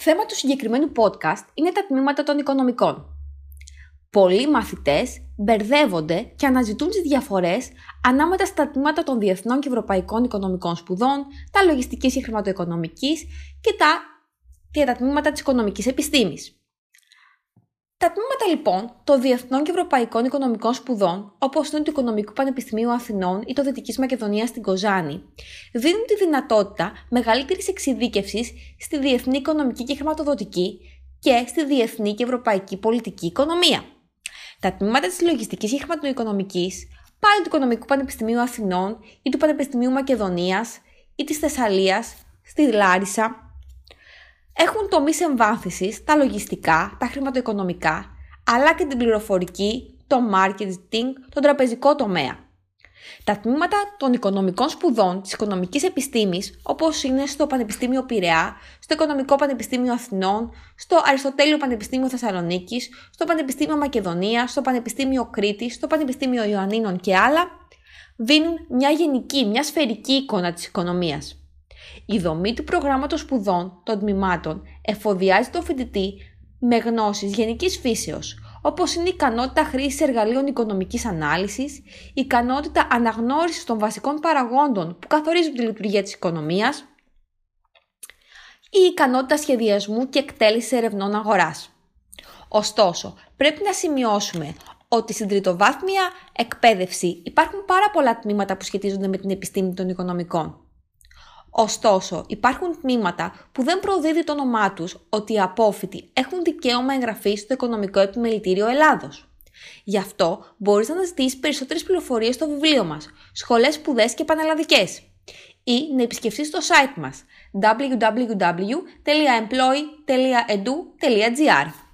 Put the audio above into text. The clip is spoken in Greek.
Θέμα του συγκεκριμένου podcast είναι τα τμήματα των οικονομικών. Πολλοί μαθητές μπερδεύονται και αναζητούν τις διαφορές ανάμεσα στα τμήματα των διεθνών και ευρωπαϊκών οικονομικών σπουδών, τα λογιστικής και χρηματοοικονομικής και τα, και τα τμήματα της οικονομικής επιστήμης. Τα τμήματα λοιπόν των Διεθνών και Ευρωπαϊκών Οικονομικών Σπουδών, όπως είναι του Οικονομικού Πανεπιστημίου Αθηνών ή το Δυτικής Μακεδονίας στην Κοζάνη, δίνουν τη δυνατότητα μεγαλύτερης εξειδίκευσης στη διεθνή οικονομική και χρηματοδοτική και στη διεθνή και ευρωπαϊκή πολιτική οικονομία. Τα τμήματα της λογιστικής και χρηματοοικονομικής, πάλι του Οικονομικού Πανεπιστημίου Αθηνών ή του Πανεπιστημίου Μακεδονίας ή της Θεσσαλίας, στη Λάρισα, έχουν τομεί εμβάθυνση τα λογιστικά, τα χρηματοοικονομικά, αλλά και την πληροφορική, το marketing, τον τραπεζικό τομέα. Τα τμήματα των οικονομικών σπουδών της οικονομικής επιστήμης, όπως είναι στο Πανεπιστήμιο Πειραιά, στο Οικονομικό Πανεπιστήμιο Αθηνών, στο Αριστοτέλειο Πανεπιστήμιο Θεσσαλονίκης, στο Πανεπιστήμιο Μακεδονία, στο Πανεπιστήμιο Κρήτης, στο Πανεπιστήμιο Ιωαννίνων και άλλα, δίνουν μια γενική, μια σφαιρική εικόνα της οικονομίας. Η δομή του προγράμματος σπουδών των τμήματων εφοδιάζει τον φοιτητή με γνώσεις γενικής φύσεως, όπως είναι η ικανότητα χρήσης εργαλείων οικονομικής ανάλυσης, η ικανότητα αναγνώρισης των βασικών παραγόντων που καθορίζουν τη λειτουργία της οικονομίας, η ικανότητα σχεδιασμού και εκτέλεσης ερευνών αγοράς. Ωστόσο, πρέπει να σημειώσουμε ότι στην τριτοβάθμια εκπαίδευση υπάρχουν πάρα πολλά τμήματα που σχετίζονται με την επιστήμη των οικονομικών. Ωστόσο, υπάρχουν τμήματα που δεν προδίδει το όνομά τους ότι οι απόφοιτοι έχουν δικαίωμα εγγραφής στο Οικονομικό Επιμελητήριο Ελλάδος. Γι' αυτό μπορείς να αναζητήσει περισσότερες πληροφορίες στο βιβλίο μας, Σχολές Σπουδές και Πανελλαδικές, ή να επισκεφτεί το site μας www.employ.edu.gr.